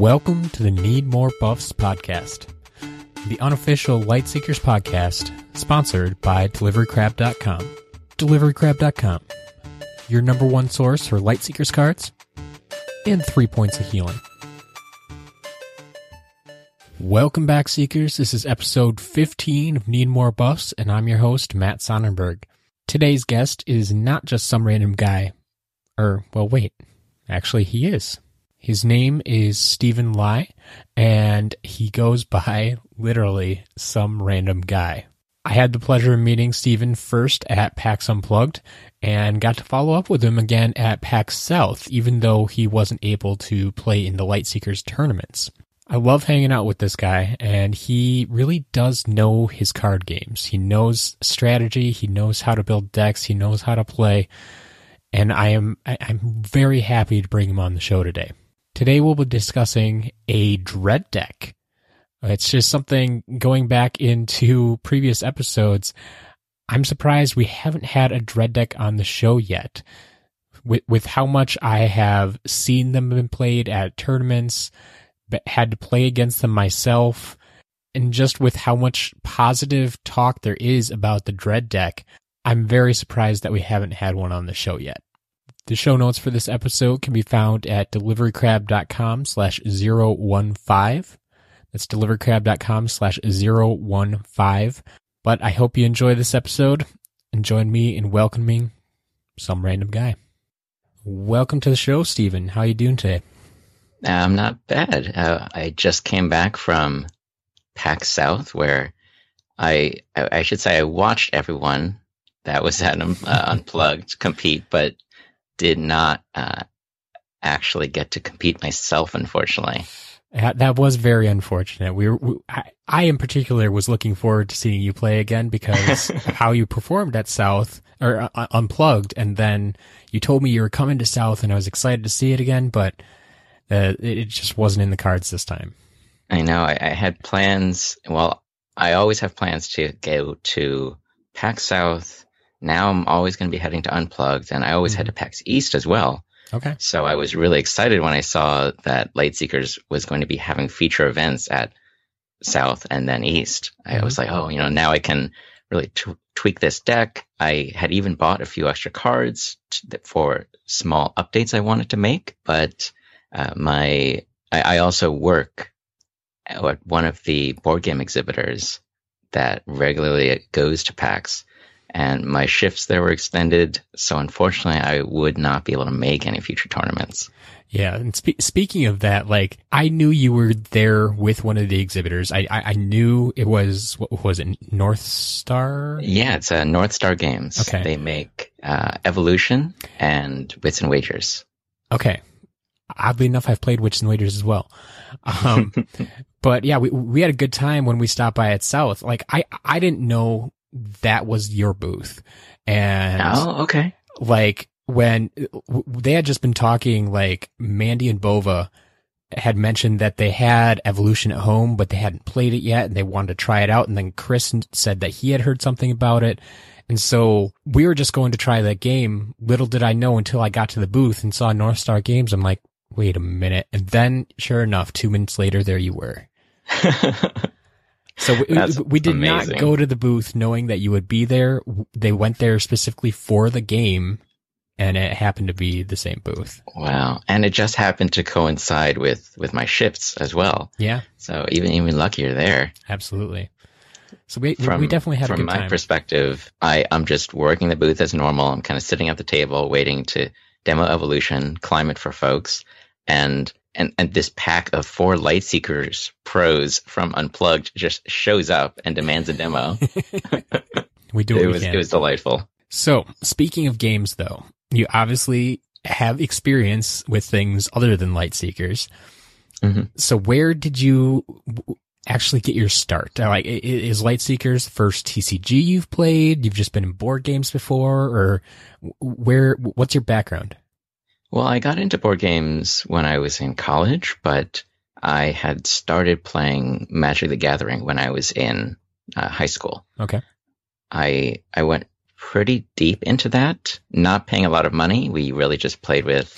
Welcome to the Need More Buffs podcast, the unofficial Lightseekers podcast, sponsored by DeliveryCrab.com. DeliveryCrab.com, your number one source for Lightseekers cards and three points of healing. Welcome back, Seekers. This is episode 15 of Need More Buffs, and I'm your host, Matt Sonnenberg. Today's guest is not just some random guy. Or, well, wait. Actually, he is. His name is Steven Lai, and he goes by literally some random guy. I had the pleasure of meeting Steven first at PAX Unplugged and got to follow up with him again at PAX South, even though he wasn't able to play in the Lightseekers tournaments. I love hanging out with this guy, and he really does know his card games. He knows strategy, he knows how to build decks, he knows how to play, and I am I'm very happy to bring him on the show today. Today we'll be discussing a dread deck. It's just something going back into previous episodes. I'm surprised we haven't had a dread deck on the show yet. With with how much I have seen them been played at tournaments, but had to play against them myself, and just with how much positive talk there is about the dread deck, I'm very surprised that we haven't had one on the show yet. The show notes for this episode can be found at deliverycrab.com slash 015. That's deliverycrab.com slash 015. But I hope you enjoy this episode and join me in welcoming some random guy. Welcome to the show, Steven. How are you doing today? I'm not bad. Uh, I just came back from PAX South, where I I I should say I watched everyone that was at um, uh, Unplugged compete, but did not uh, actually get to compete myself, unfortunately. That was very unfortunate. We, were, we I, I in particular was looking forward to seeing you play again because how you performed at South or uh, Unplugged, and then you told me you were coming to South, and I was excited to see it again, but uh, it, it just wasn't in the cards this time. I know. I, I had plans. Well, I always have plans to go to PAX South. Now I'm always going to be heading to Unplugged, and I always head to PAX East as well. Okay. So I was really excited when I saw that Lightseekers was going to be having feature events at South and then East. I was like, oh, you know, now I can really t- tweak this deck. I had even bought a few extra cards t- for small updates I wanted to make, but uh, my I, I also work at one of the board game exhibitors that regularly goes to PAX and my shifts there were extended. So unfortunately, I would not be able to make any future tournaments. Yeah, and spe- speaking of that, like I knew you were there with one of the exhibitors. I I, I knew it was what was it North Star? Yeah, it's a North Star Games. Okay. They make uh, Evolution and Wits and Wagers. Okay. Oddly enough, I've played Wits and Wagers as well. Um, but yeah, we we had a good time when we stopped by at South. Like I I didn't know that was your booth, and Oh, okay. like when they had just been talking, like Mandy and Bova had mentioned that they had Evolution at home, but they hadn't played it yet, and they wanted to try it out. And then Chris said that he had heard something about it. And so we were just going to try that game. Little did I know until I got to the booth and saw North Star Games. I'm like, wait a minute. And then sure enough, two minutes later, there you were. So we, we did amazing. not go to the booth knowing that you would be there. They went there specifically for the game and it happened to be the same booth. wow. And it just happened to coincide with, with my shifts as well. Yeah, So even, even luckier there. absolutely. So we, From, we definitely had a from my time. perspective, I, I'm just working the booth as normal. I'm kind of sitting at the table waiting to demo evolution, climate for folks, and and and this pack of four Lightseekers pros from Unplugged just shows up and demands a demo. we do what it we was can. it was delightful. So speaking of games though, you obviously have experience with things other than Lightseekers. Mhm. So where did you actually get your start? Like, is Lightseekers the first TCG you've played? You've just been in board games before, or where? What's your background? Well, I got into board games when I was in college, but I had started playing Magic the Gathering when I was in uh, high school. Okay. I I went pretty deep into that, not paying a lot of money. We really just played with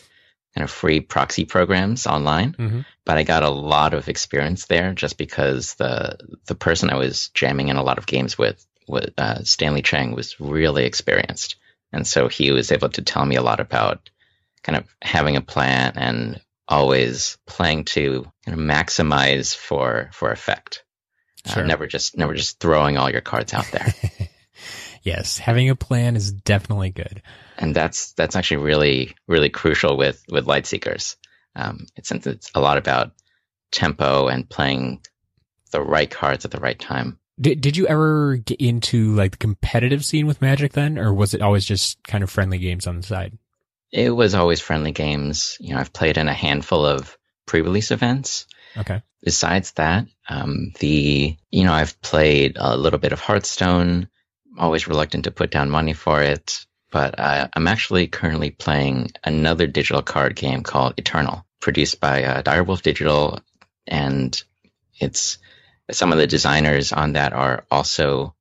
kind of free proxy programs online, hmm but I got a lot of experience there just because the the person I was jamming in a lot of games with, was, uh, Stanley Chang, was really experienced, and so he was able to tell me a lot about kind of having a plan and always playing to kind of maximize for for effect. Uh, never just never just throwing all your cards out there. yes, having a plan is definitely good. and that's that's actually really really crucial with with Lightseekers um, it's since it's a lot about tempo and playing the right cards at the right time Did Did you ever get into like the competitive scene with Magic then, or was it always just kind of friendly games on the side? It was always friendly games. You know i've played in a handful of pre-release events. Okay. besides that um, the you know i've played a little bit of hearthstone. Always reluctant to put down money for it but uh, i'm actually currently playing another digital card game called eternal produced by uh, direwolf digital. And it's some of the designers on that are also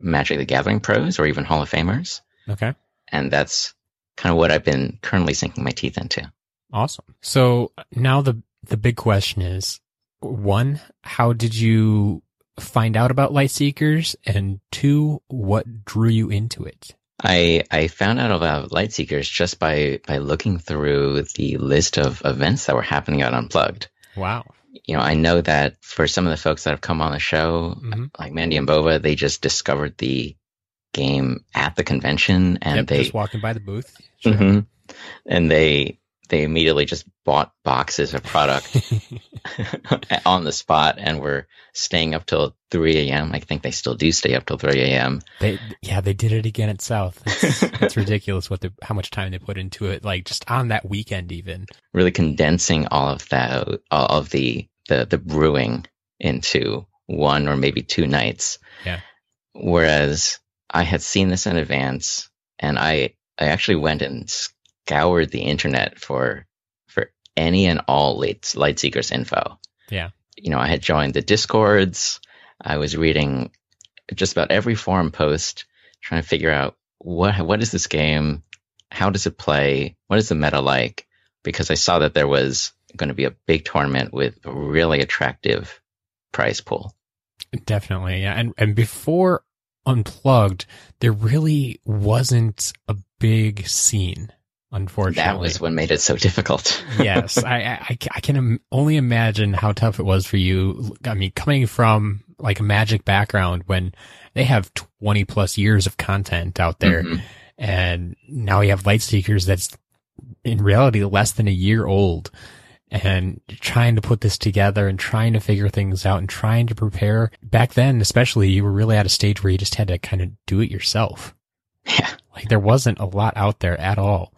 magic the gathering pros or even hall of famers. Okay. and that's kind of what i've been currently sinking my teeth into Awesome. So now the the big question is one, how did you find out about Lightseekers? And two, what drew you into it? I I found out about Lightseekers just by by looking through the list of events that were happening at Unplugged. Wow. You know, I know that for some of the folks that have come on the show, hmm like Mandy and Bova, they just discovered the game at the convention and Yep, they just walking by the booth. Sure. Mhm. and they they immediately just bought boxes of product on the spot and were staying up till 3 a.m. I think they still do stay up till 3 a.m. they yeah, they did it again at South. It's, it's ridiculous what the how much time they put into it. Like just on that weekend, even. really condensing all of that, all of the the the brewing into one or maybe two nights. Yeah. Whereas I had seen this in advance, and I I actually went and scoured the internet for for any and all light Lightseekers info. Yeah. You know, I had joined the discords. I was reading just about every forum post, trying to figure out what what is this game, how does it play, what is the meta like, because I saw that there was going to be a big tournament with a really attractive prize pool. Definitely, yeah. And and before Unplugged, there really wasn't a big scene, unfortunately. That was what made it so difficult. yes, I, I, I can only imagine how tough it was for you. I mean, coming from like a magic background when they have 20 plus years of content out there Mhm. and now you have Lightseekers that's in reality less than a year old and trying to put this together and trying to figure things out and trying to prepare back then, especially you were really at a stage where you just had to kind of do it yourself. Yeah. Like there wasn't a lot out there at all.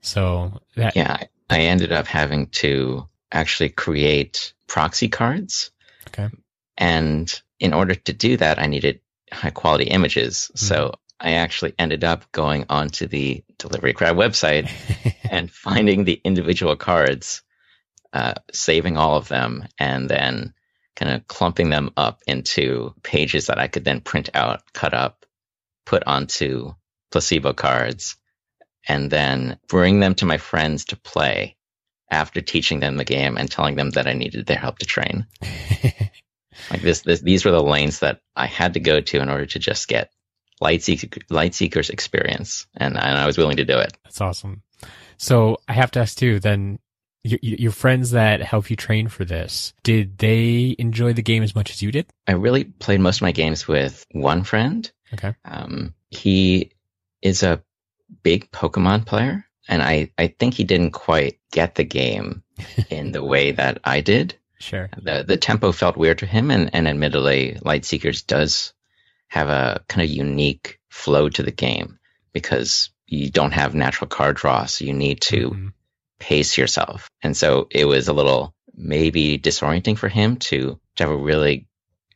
So that, Yeah, I- ended up having to actually create proxy cards. Okay. And in order to do that, I needed high quality images. So mm-hmm. I actually ended up going onto the DeliveryCrab website and finding the individual cards, uh, saving all of them, and then kind of clumping them up into pages that I could then print out, cut up, put onto placebo cards, and then bring them to my friends to play after teaching them the game and telling them that I needed their help to train. Like this, this these were the lanes that I had to go to in order to just get Lightseeker, light seekers experience, and and I was willing to do it. That's awesome. So I have to ask too, then your, your friends that help you train for this, did they enjoy the game as much as you did? I really played most of my games with one friend. Okay. Um, he is a big Pokemon player, and I, I think he didn't quite get the game in the way that I did. Sure. The the tempo felt weird to him, and, and admittedly, Lightseekers does have a kind of unique flow to the game because you don't have natural card draw, so you need to Mhm. Pace yourself. And so it was a little maybe disorienting for him to, to have a really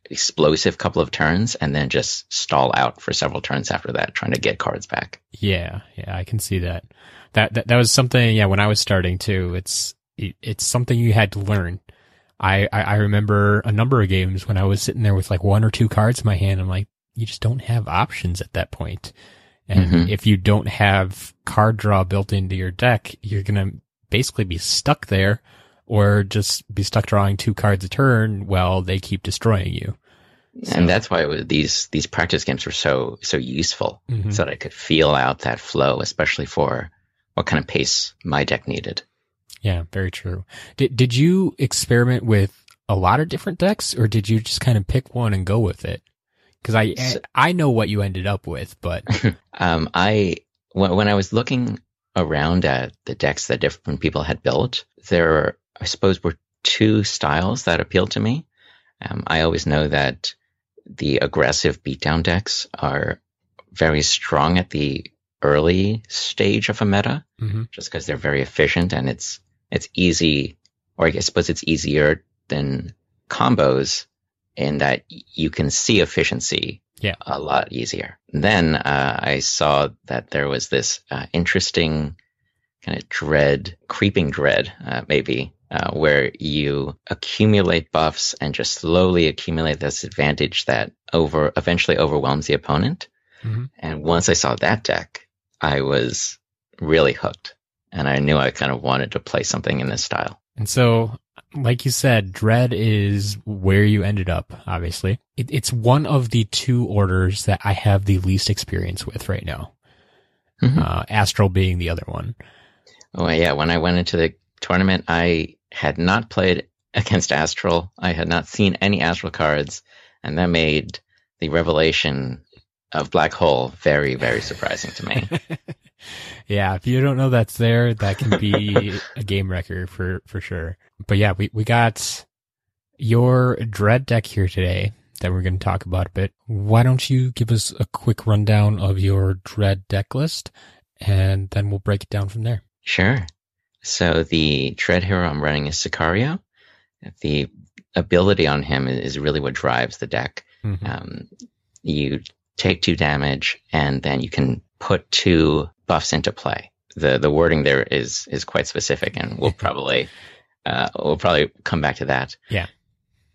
explosive couple of turns and then just stall out for several turns after that, trying to get cards back. Yeah, yeah, I can see that. That that, that was something. Yeah, when I was starting too, it's it, it's something you had to learn. I, I I remember a number of games when I was sitting there with like one or two cards in my hand. I'm like, you just don't have options at that point. And Mhm. if you don't have card draw built into your deck, you're gonna basically be stuck there or just be stuck drawing two cards a turn while they keep destroying you. So. And that's why was, these these practice games were so so useful, mm-hmm. so that I could feel out that flow, especially for what kind of pace my deck needed. Yeah, very true. Did did you experiment with a lot of different decks, or did you just kind of pick one and go with it? Because I so, I know what you ended up with, but um, I when, when I was looking around at the decks that different people had built, there I suppose were two styles that appealed to me. Um, I always know that the aggressive beatdown decks are very strong at the early stage of a meta, mm-hmm. just because they're very efficient and it's it's easy, or I suppose it's easier than combos in that you can see efficiency yeah. a lot easier. Then uh, I saw that there was this uh, interesting kind of dread, creeping dread, uh, maybe, uh, where you accumulate buffs and just slowly accumulate this advantage that over eventually overwhelms the opponent. Mm-hmm. And once I saw that deck, I was really hooked, and I knew I kind of wanted to play something in this style. And so, like you said, Dread is where you ended up. Obviously, it, it's one of the two orders that I have the least experience with right now. Mm-hmm. Uh, Astral being the other one. Oh yeah, when I went into the tournament, I had not played against Astral. I had not seen any Astral cards, and that made the revelation of Black Hole very, very surprising to me. yeah, if you don't know that's there, that can be a game wrecker for for sure. But yeah, we we got your Dread deck here today that we're going to talk about a bit. Why don't you give us a quick rundown of your Dread deck list, and then we'll break it down from there. Sure. So the Dread hero I'm running is Sicario. The ability on him is really what drives the deck. Mm-hmm. Um, you take two damage, and then you can put two buffs into play. The the wording there is is quite specific, and we'll probably uh, we'll probably come back to that. Yeah.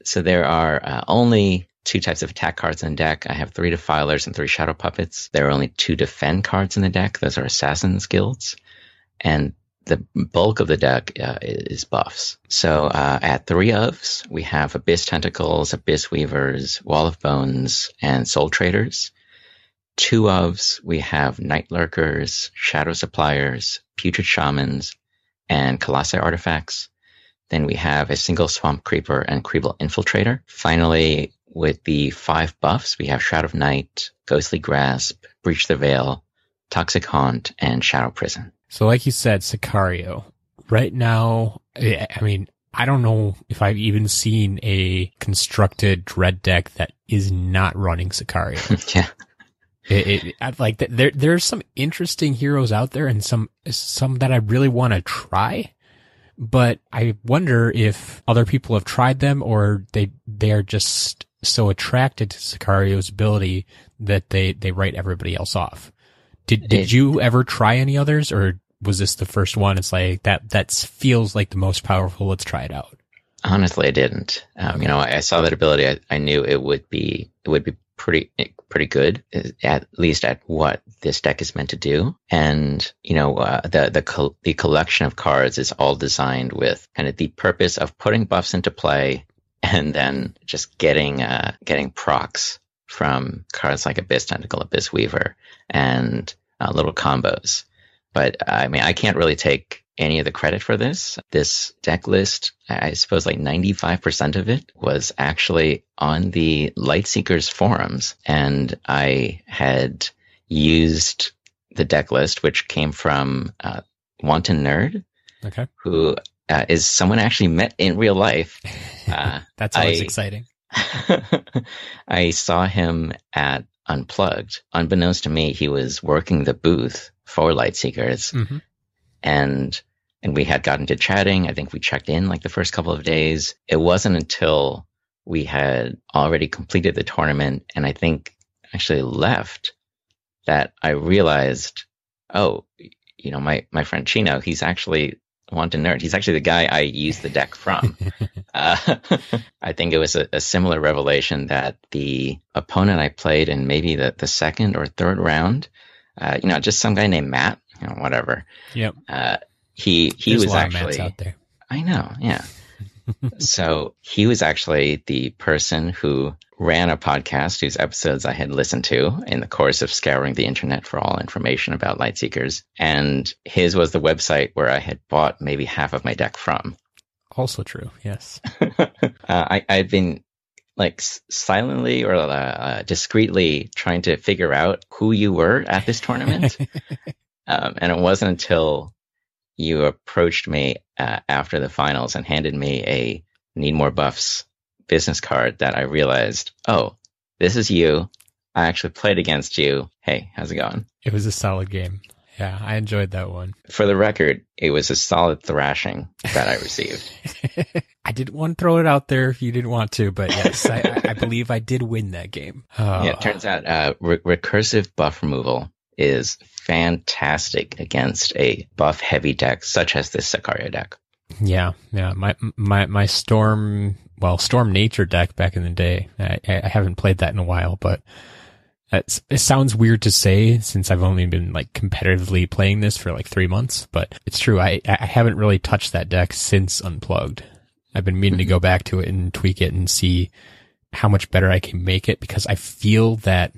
So there are uh, only two types of attack cards in the deck. I have three defilers and three shadow puppets. There are only two defend cards in the deck. Those are assassins guilds, and the bulk of the deck uh, is buffs. So uh, at three ofs, we have Abyss Tentacles, Abyss Weavers, Wall of Bones, and Soul Traders. Two ofs, we have Night Lurkers, Shadow Suppliers, Putrid Shamans, and Colossi Artifacts. Then we have a single Swamp Creeper and Creeble Infiltrator. Finally, with the five buffs, we have Shroud of Night, Ghostly Grasp, Breach the Veil, Toxic Haunt, and Shadow Prison. So, like you said, Sicario. Right now, I mean, I don't know if I've even seen a constructed dread deck that is not running Sicario. yeah. It, it, like there, there's some interesting heroes out there and some, some that I really want to try, but I wonder if other people have tried them or they, they are just so attracted to Sicario's ability that they, they write everybody else off. Did did you ever try any others, or was this the first one? It's like that that feels like the most powerful. Let's try it out. Honestly, I didn't. Um, you know, I, I, saw that ability. I, I, knew it would be it would be pretty pretty good, at least at what this deck is meant to do. And you know, uh, the the the collection of cards is all designed with kind of the purpose of putting buffs into play, and then just getting uh, getting procs from cards like Abyss Tentacle, Abyss Weaver, and uh, little combos. But I mean, I can't really take any of the credit for this. This deck list, I suppose like 95% of it was actually on the Lightseekers forums. And I had used the deck list, which came from uh, Wanton Nerd, okay. who uh, is someone I actually met in real life. Uh, That's always I, exciting. I saw him at Unplugged. Unbeknownst to me, he was working the booth for Lightseekers, mm-hmm. And and we had gotten to chatting. I think we checked in like the first couple of days. It wasn't until we had already completed the tournament, and I think actually left that I realized, oh, you know, my my friend Chino, he's actually Wanton Nerd. He's actually the guy I used the deck from. uh, I think it was a, a, similar revelation that the opponent I played in maybe the, the second or third round, uh, you know, just some guy named Matt, you know, whatever. Yep. Uh, he he There's was a lot of actually out there. I know, yeah. so he was actually the person who ran a podcast whose episodes I had listened to in the course of scouring the internet for all information about Lightseekers. And his was the website where I had bought maybe half of my deck from. Also true. Yes. uh, I, I'd been like silently or uh, discreetly trying to figure out who you were at this tournament. um, and it wasn't until you approached me uh, after the finals and handed me a Need More Buffs business card that I realized, oh, this is you. I actually played against you. Hey, how's it going? It was a solid game. Yeah, I enjoyed that one. For the record, it was a solid thrashing that I received. I didn't want to throw it out there if you didn't want to, but yes, I, I- believe I did win that game. Oh, Yeah, it turns out uh, re- recursive buff removal is fantastic against a buff heavy deck such as this Sicario deck. yeah, yeah. My my my storm, well, storm nature deck back in the day. I, I haven't played that in a while, but it's, it sounds weird to say since I've only been like competitively playing this for like three months, but it's true. I I haven't really touched that deck since Unplugged. I've been meaning to mm-hmm. go back to it and tweak it and see how much better I can make it because I feel that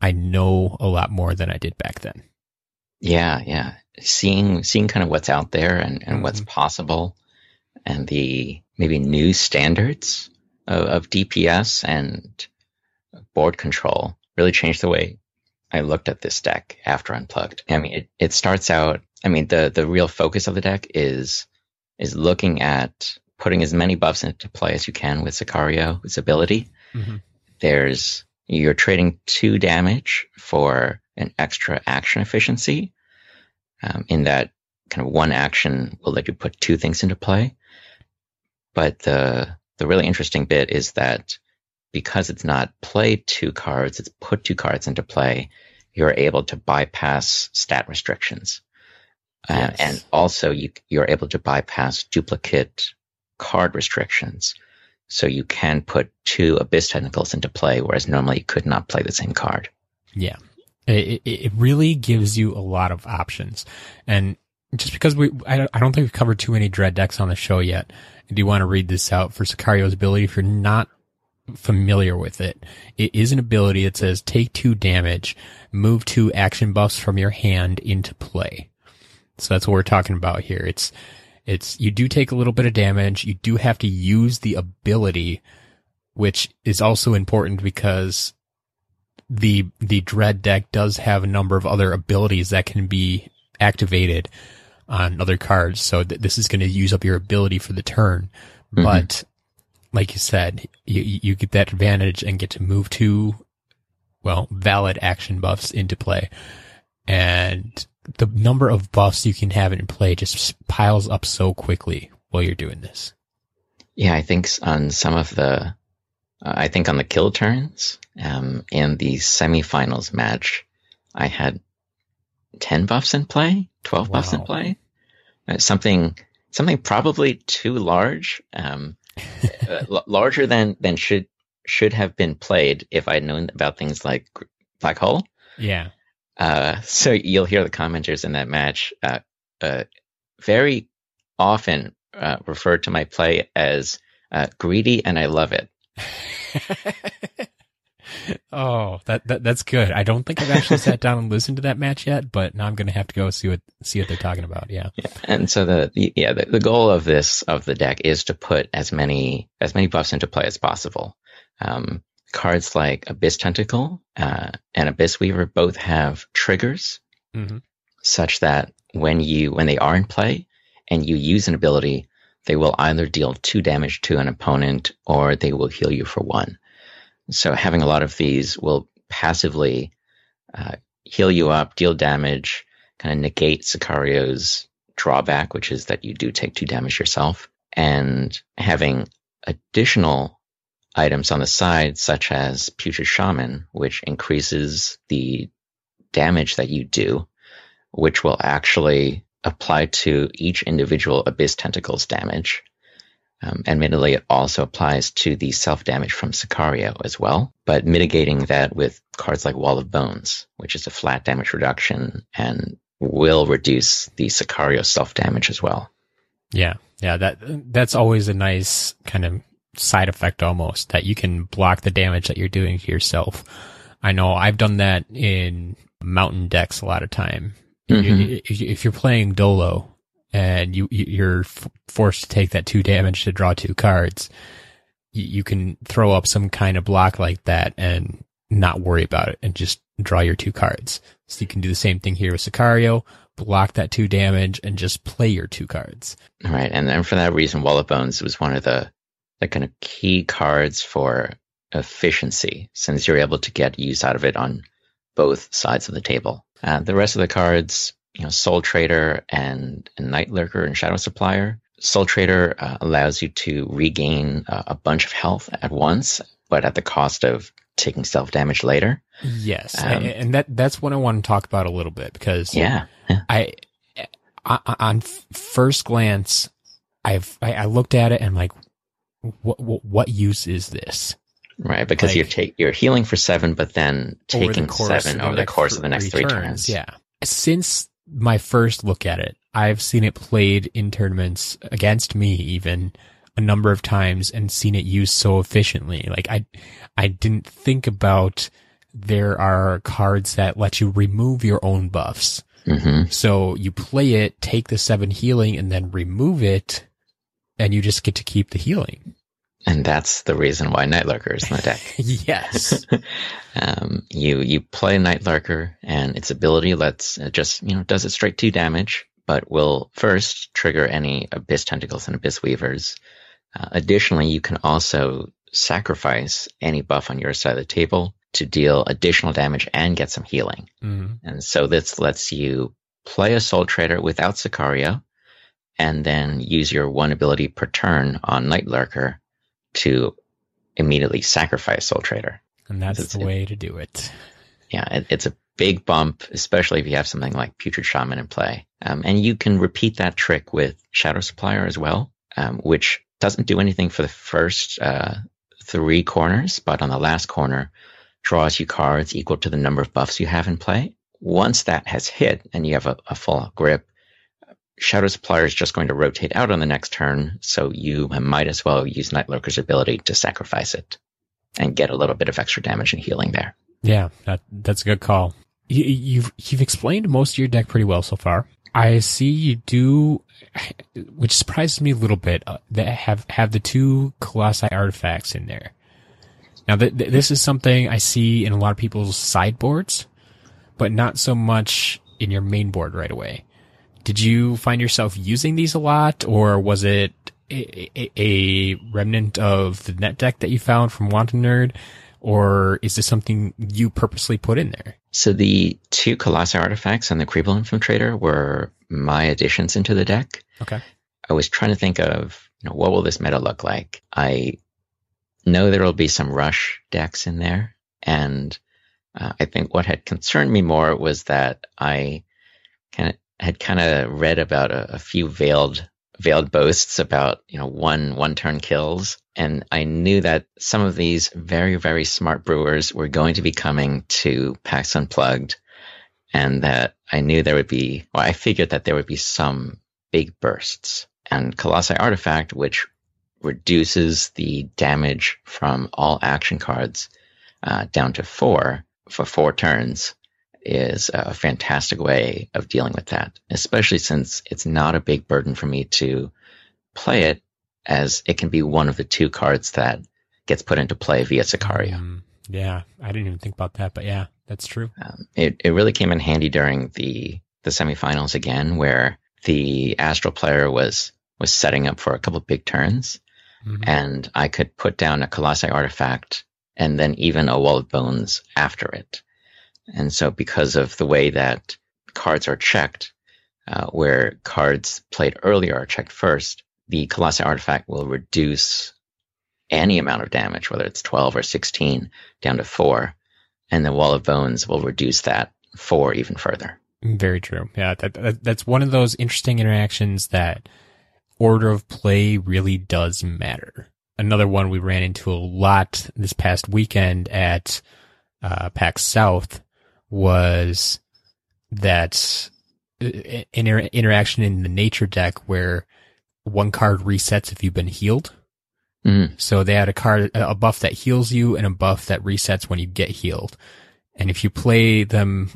I know a lot more than I did back then. Yeah, yeah. Seeing seeing kind of what's out there and, and what's Mhm. possible and the maybe new standards of, of DPS and board control really changed the way I looked at this deck after Unplugged. I mean, it, it starts out, I mean, the, the real focus of the deck is, is looking at putting as many buffs into play as you can with Sicario, its ability. Mhm. There's, you're trading two damage for an extra action efficiency. Um, in that kind of one action will let you put two things into play. But the, the really interesting bit is that because it's not play two cards, it's put two cards into play, you're able to bypass stat restrictions. Uh, and also you, you're able to bypass duplicate card restrictions. So you can put two Abyss Tentacles into play, whereas normally you could not play the same card. Yeah. It, it, really gives you a lot of options. And just because we, I don't, think we've covered too many dread decks on the show yet. I do you want to read this out for Sicario's ability. If you're not familiar with it, it is an ability that says take two damage, move two action buffs from your hand into play. So that's what we're talking about here. It's, it's, you do take a little bit of damage. You do have to use the ability, which is also important because the the dread deck does have a number of other abilities that can be activated on other cards. So th- this is going to use up your ability for the turn. Mhm. But like you said, you you get that advantage and get to move two well valid action buffs into play, and the number of buffs you can have in play just piles up so quickly while you're doing this. Yeah, I think on some of the, uh, I think on the kill turns, um, in the semifinals match, I had 10 buffs in play, 12 buffs in play. Uh, something, something probably too large, um, uh, l- larger than, than should, should have been played if I'd known about things like Black Hole. Yeah. Uh, so you'll hear the commenters in that match uh, uh, very often uh, refer to my play as uh, greedy, and I love it. oh, that, that that's good. I don't think I've actually sat down and listened to that match yet, but now I'm gonna have to go see what see what they're talking about. Yeah. And so the, the yeah the, the goal of this of the deck is to put as many as many buffs into play as possible. Um, cards like Abyss Tentacle uh, and Abyss Weaver both have triggers Mhm. such that when you when they are in play and you use an ability, they will either deal two damage to an opponent or they will heal you for one. So having a lot of these will passively uh, heal you up, deal damage, kind of negate Sicario's drawback, which is that you do take two damage yourself, and having additional items on the side, such as Putrid Shaman, which increases the damage that you do, which will actually apply to each individual Abyss Tentacles damage. Um, admittedly, it also applies to the self damage from Sicario as well, but mitigating that with cards like Wall of Bones, which is a flat damage reduction and will reduce the Sicario self damage as well. Yeah, yeah, that that's always a nice kind of side effect almost that you can block the damage that you're doing to yourself. I know I've done that in mountain decks a lot of time. Mm-hmm. If you're playing Dolo and you you're forced to take that two damage to draw two cards, you can throw up some kind of block like that and not worry about it and just draw your two cards. So you can do the same thing here with Sicario, block that two damage and just play your two cards. Right. And then for that reason, Wall of Bones was one of the, the kind of key cards for efficiency since you're able to get use out of it on both sides of the table. Uh, the rest of the cards, you know, Soul Trader and, and Night Lurker and Shadow Supplier. Soul Trader uh, allows you to regain uh, a bunch of health at once, but at the cost of taking self damage later. Yes, um, and that that's what I want to talk about a little bit because yeah, yeah. I, I, on first glance, I've I, I, looked at it and like, what, what what use is this? Right, because like, you're take you're healing for seven, but then taking the seven over the course of the next three turns. turns. Yeah, since my first look at it, I've seen it played in tournaments against me even a number of times and seen it used so efficiently. Like I, I didn't think about there are cards that let you remove your own buffs. Mm-hmm. So you play it, take the seven healing and then remove it and you just get to keep the healing. And that's the reason why Night Lurker is in the deck. yes. um, you, you play Night Lurker and its ability lets it just, you know, does it straight two damage, but will first trigger any Abyss Tentacles and Abyss Weavers uh, additionally, you can also sacrifice any buff on your side of the table to deal additional damage and get some healing. Mm-hmm. And so this lets you play a Soul Trader without Sicario and then use your one ability per turn on Night Lurker to immediately sacrifice Soul Trader. And that's the way to do it. Yeah, it, it's a big bump, especially if you have something like Putrid Shaman in play. Um, and you can repeat that trick with Shadow Supplier as well, um, which doesn't do anything for the first uh, three corners, but on the last corner, draws you cards equal to the number of buffs you have in play. Once that has hit and you have a, a full grip, Shadow Supplier is just going to rotate out on the next turn, so you might as well use Night Lurker's ability to sacrifice it and get a little bit of extra damage and healing there. Yeah, that that's a good call. You, you've you've explained most of your deck pretty well so far. I see you do, which surprises me a little bit, uh, that have, have the two Colossi artifacts in there. Now, th- th- this is something I see in a lot of people's sideboards, but not so much in your main board right away. Did you find yourself using these a lot, or was it a, a, a remnant of the net deck that you found from Wanton Nerd? or is this something you purposely put in there? So the two Colossi artifacts and the Creeble Infiltrator were my additions into the deck. Okay. I was trying to think of, you know, what will this meta look like? I know there will be some rush decks in there, and uh, I think what had concerned me more was that I kind of had kind of read about a, a few veiled veiled boasts about you know one one turn kills. And i knew that some of these very very smart brewers were going to be coming to pax unplugged and that i knew there would be or i figured that there would be some big bursts. And colossi artifact which reduces the damage from all action cards uh, down to four for four turns is a fantastic way of dealing with that, especially since it's not a big burden for me to play it as it can be one of the two cards that gets put into play via Sicario. Um, yeah, I didn't even think about that, but yeah, that's true. Um, it, it really came in handy during the, the semifinals again, where the Astral player was, was setting up for a couple big turns mm-hmm. and I could put down a Colossi artifact and then even a Wall of Bones after it. And so, because of the way that cards are checked, uh, where cards played earlier are checked first, the Colossi artifact will reduce any amount of damage, whether it's 12 or 16, down to four. And the Wall of Bones will reduce that four even further. Very true. Yeah, that, that, that's one of those interesting interactions that order of play really does matter. Another one we ran into a lot this past weekend at uh, PAX South was that uh, inter- interaction in the nature deck where one card resets if you've been healed. Mm. So they had a card, a buff that heals you and a buff that resets when you get healed. And if you play them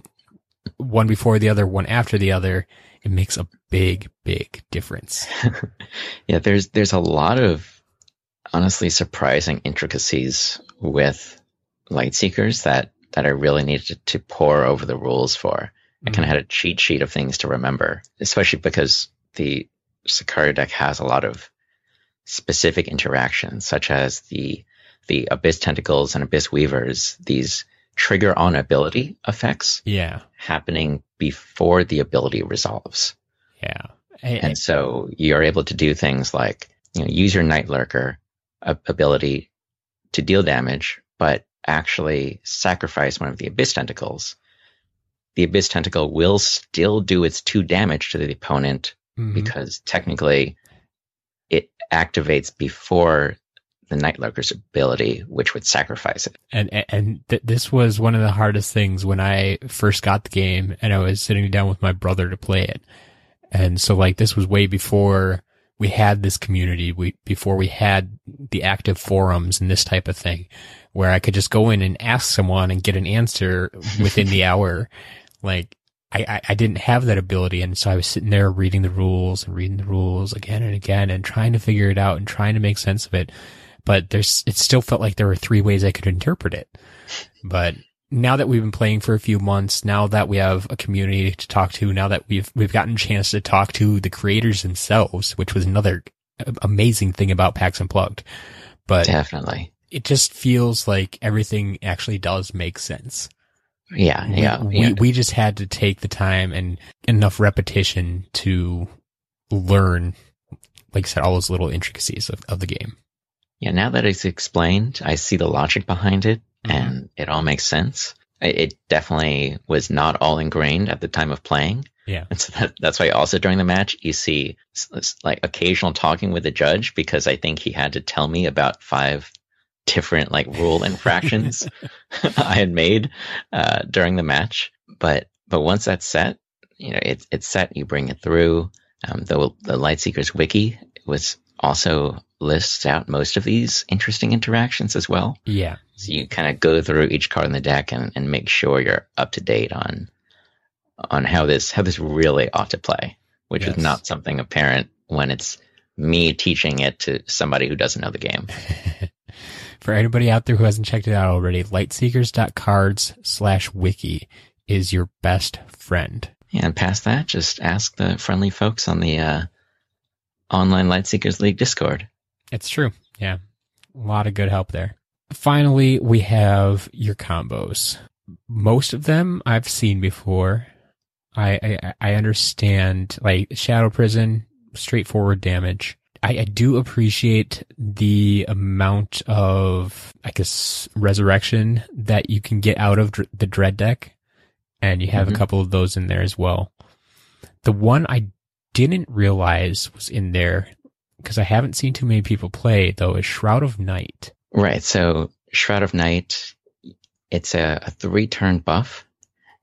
one before the other, one after the other, it makes a big, big difference. yeah, there's there's a lot of honestly surprising intricacies with Lightseekers that that I really needed to pore over the rules for. I kind of mm-hmm. had a cheat sheet of things to remember, especially because the Sicario deck has a lot of specific interactions, such as the the Abyss Tentacles and Abyss Weavers. These trigger on ability effects Yeah. happening before the ability resolves. Yeah. And, And so you're able to do things like you know, use your Night Lurker ability to deal damage, but actually sacrifice one of the Abyss Tentacles. The Abyss Tentacle will still do its two damage to the opponent Mhm. because technically it activates before the Night Lurker's ability, which would sacrifice it. and and th- this was one of the hardest things when I first got the game and I was sitting down with my brother to play it. And so like this was way before we had this community, we before we had the active forums and this type of thing where I could just go in and ask someone and get an answer within the hour. Like I, I, I didn't have that ability and so I was sitting there reading the rules and reading the rules again and again and trying to figure it out and trying to make sense of it but there's it still felt like there were three ways I could interpret it. But now that we've been playing for a few months, now that we have a community to talk to, now that we've we've gotten a chance to talk to the creators themselves, which was another amazing thing about PAX Unplugged. But Definitely. It just feels like everything actually does make sense. Yeah, We- yeah. we, yeah. we just had to take the time and enough repetition to learn, like I said, all those little intricacies of, of the game. Yeah, now that it's explained, I see the logic behind it Mhm. and it all makes sense. It- It definitely was not all ingrained at the time of playing. Yeah. And so that, that's why also during the match, you see like occasional talking with the judge because I think he had to tell me about five different like rule infractions I had made uh, during the match. But but once that's set, you know, it's it's set. You bring it through. Um, the the Lightseekers wiki was also lists out most of these interesting interactions as well. Yeah. So you kind of go through each card in the deck and, and make sure you're up to date on on how this how this really ought to play, which Yes. is not something apparent when it's me teaching it to somebody who doesn't know the game. For anybody out there who hasn't checked it out already, lightseekers.cards slash wiki is your best friend. Yeah, and past that, just ask the friendly folks on the uh, online Lightseekers League Discord. It's true. Yeah. A lot of good help there. Finally, we have your combos. Most of them I've seen before. I, I, I understand like Shadow Prison, straightforward damage. I, I do appreciate the amount of, I guess, resurrection that you can get out of dr- the Dread deck. And you have Mhm. a couple of those in there as well. The one I didn't realize was in there because I haven't seen too many people play though is Shroud of Night. Right. So Shroud of Night, it's a, a three turn buff.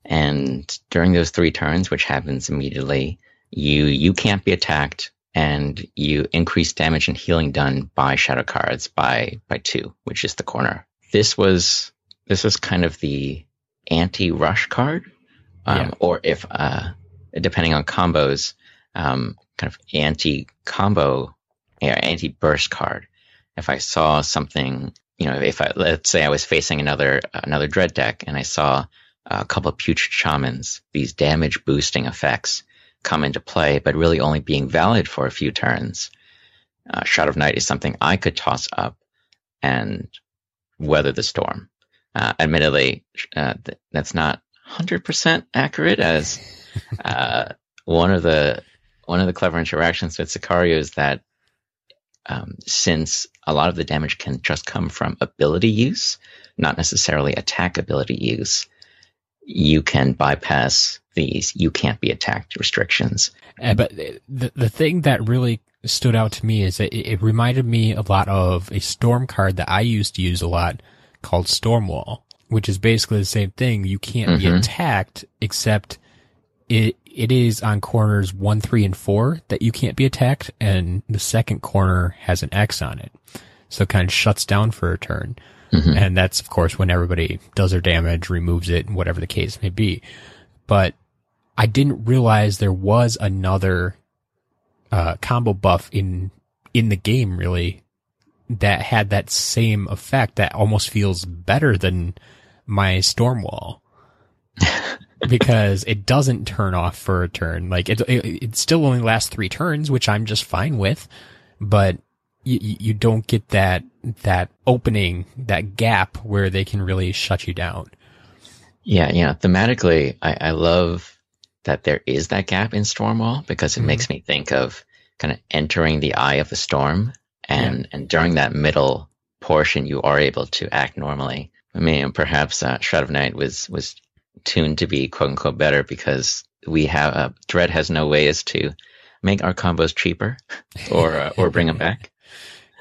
And during those three turns, which happens immediately, you you can't be attacked and you increase damage and healing done by shadow cards by by two, which is the corner. This was this was kind of the anti rush card. Um, Yeah. or if uh depending on combos, um kind of anti combo or anti burst card if I saw something, you know, if I let's say I was facing another another dread deck and I saw a couple of putrid shamans, these damage boosting effects come into play, but really only being valid for a few turns. Uh, Shroud of Night is something I could toss up and weather the storm. Uh, admittedly, uh, th- that's not hundred percent accurate, as uh, one of the one of the clever interactions with Sicario is that um, since a lot of the damage can just come from ability use, not necessarily attack ability use, you can bypass these you can't be attacked restrictions. Uh, but the the thing that really stood out to me is that it, it reminded me a lot of a storm card that I used to use a lot called Stormwall, which is basically the same thing. You can't be Mhm. attacked except it it is on corners one, three, and four that you can't be attacked, and the second corner has an X on it, so it kind of shuts down for a turn. Mm-hmm. And that's of course when everybody does their damage, removes it, whatever the case may be. But I didn't realize there was another uh, combo buff in in the game really that had that same effect that almost feels better than my storm wall because it doesn't turn off for a turn. Like it, it, it still only lasts three turns which i'm just fine with but you, you don't get that that opening that gap where they can really shut you down. Yeah yeah thematically i, I love that there is that gap in Stormwall because it mm-hmm. makes me think of kind of entering the eye of the storm and yeah. and during that middle portion you are able to act normally. I mean, perhaps uh, Shroud of Night was was tuned to be quote unquote better because we have uh, Dread has no ways to make our combos cheaper or uh, or bring them back.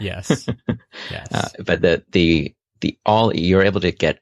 Yes, yes. Uh, but the the the all you're able to get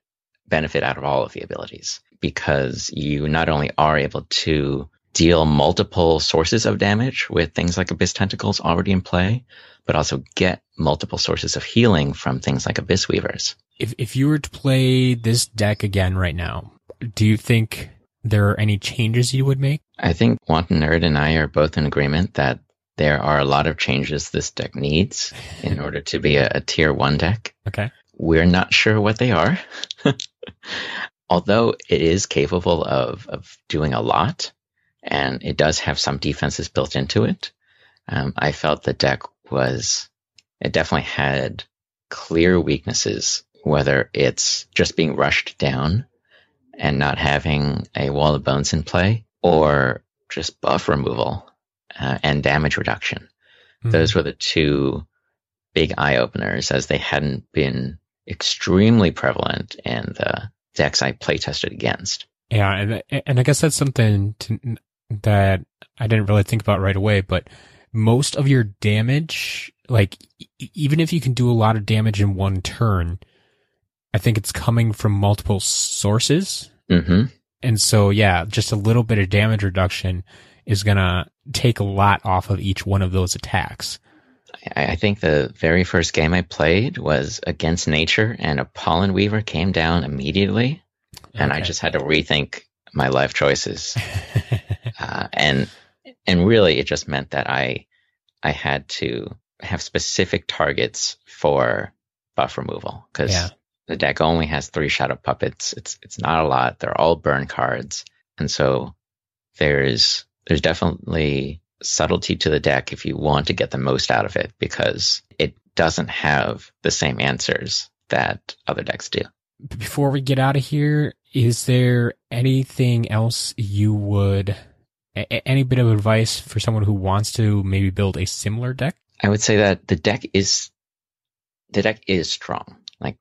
benefit out of all of the abilities because you not only are able to deal multiple sources of damage with things like Abyss Tentacles already in play, but also get multiple sources of healing from things like Abyss Weavers. If, if you were to play this deck again right now, do you think there are any changes you would make? I think Wanton Nerd and I are both in agreement that there are a lot of changes this deck needs in order to be a, a tier one deck. Okay. We're not sure what they are. although it is capable of, of doing a lot and it does have some defenses built into it, um, I felt the deck was, it definitely had clear weaknesses, whether it's just being rushed down and not having a wall of bones in play or just buff removal uh, and damage reduction. Mm-hmm. Those were the two big eye openers as they hadn't been extremely prevalent in the decks I play tested against. Yeah, and and I guess that's something to, that I didn't really think about right away. But most of your damage, like even if you can do a lot of damage in one turn, I think it's coming from multiple sources. Mm-hmm. And so, yeah, just a little bit of damage reduction is gonna take a lot off of each one of those attacks. I think the very first game I played was against nature, and a pollen weaver came down immediately, and okay. I just had to rethink my life choices. uh, and and really, it just meant that I I had to have specific targets for buff removal because yeah. the deck only has three shadow puppets. It's it's not a lot. They're all burn cards, and so there's there's definitely subtlety to the deck if you want to get the most out of it because it doesn't have the same answers that other decks do. Before we get out of here, is there anything else you would, any bit of advice for someone who wants to maybe build a similar deck? I would say that the deck is, the deck is strong. Like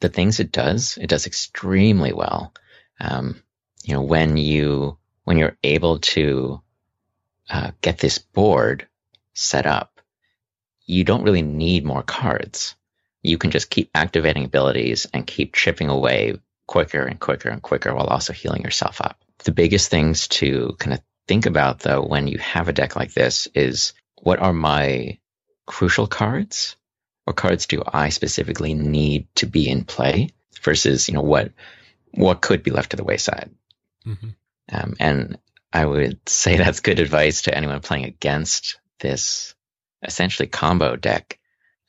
the things it does, it does extremely well. Um, you know, when you, when you're able to uh, get this board set up, you don't really need more cards. You can just keep activating abilities and keep chipping away quicker and quicker and quicker while also healing yourself up. The biggest things to kind of think about though when you have a deck like this is what are my crucial cards? What cards do I specifically need to be in play versus, you know, what what could be left to the wayside? Mm-hmm. Um, and I would say that's good advice to anyone playing against this essentially combo deck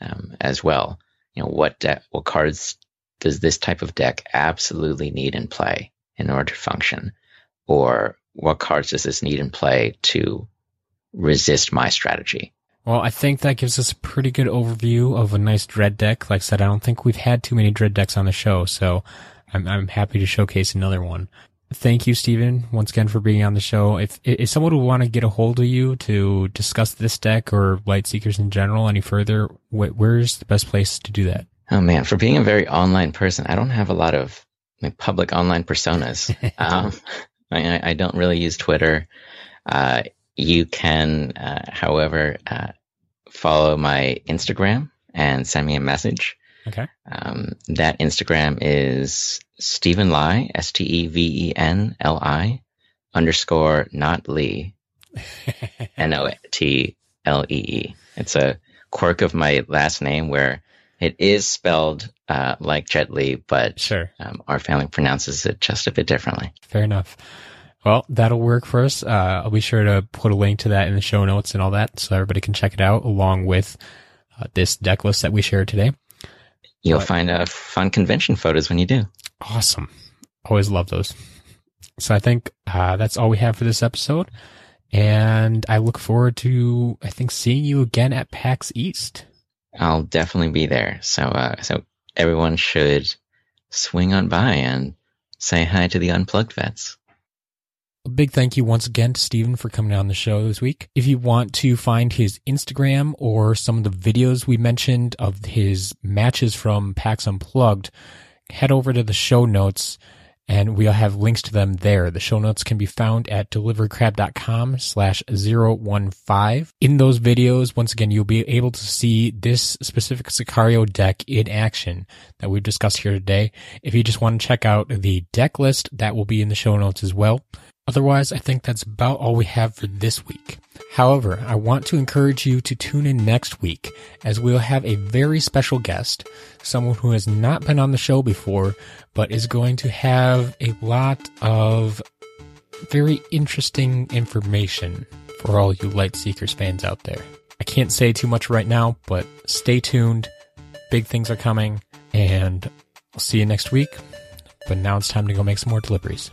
um, as well. You know, what de- what cards does this type of deck absolutely need in play in order to function, or what cards does this need in play to resist my strategy? Well, I think that gives us a pretty good overview of a nice dread deck. Like I said, I don't think we've had too many dread decks on the show, so I'm, I'm happy to showcase another one thank you, Steven, once again for being on the show. If if someone would want to get a hold of you to discuss this deck or Lightseekers in general any further, wh- where's the best place to do that? Oh man, for being a very online person, I don't have a lot of like, public online personas. um, I, I, don't really use Twitter. Uh, you can, uh, however, uh, follow my Instagram and send me a message. Okay. Um, that Instagram is Steven Lai, S T E V E N L I underscore not Lee. N O T L E E. It's a quirk of my last name where it is spelled uh, like Jet Li, but Sure. um, our family pronounces it just a bit differently. Fair enough. Well, that'll work for us. Uh, I'll be sure to put a link to that in the show notes and all that so everybody can check it out along with uh, this deck list that we shared today. You'll Right. find uh, fun convention photos when you do. Awesome. Always love those. So I think uh, that's all we have for this episode. And I look forward to, I think, seeing you again at PAX East. I'll definitely be there. So, uh, so everyone should swing on by and say hi to the unplugged vets. A big thank you once again to Steven for coming on the show this week. If you want to find his Instagram or some of the videos we mentioned of his matches from PAX Unplugged, head over to the show notes and we'll have links to them there. The show notes can be found at deliverycrab.com slash 015. In those videos, once again, you'll be able to see this specific Sicario deck in action that we've discussed here today. If you just want to check out the deck list, that will be in the show notes as well. Otherwise, I think that's about all we have for this week. However, I want to encourage you to tune in next week as we'll have a very special guest, someone who has not been on the show before, but is going to have a lot of very interesting information for all you Lightseekers fans out there. I can't say too much right now, but stay tuned. Big things are coming, and I'll see you next week. But now it's time to go make some more deliveries.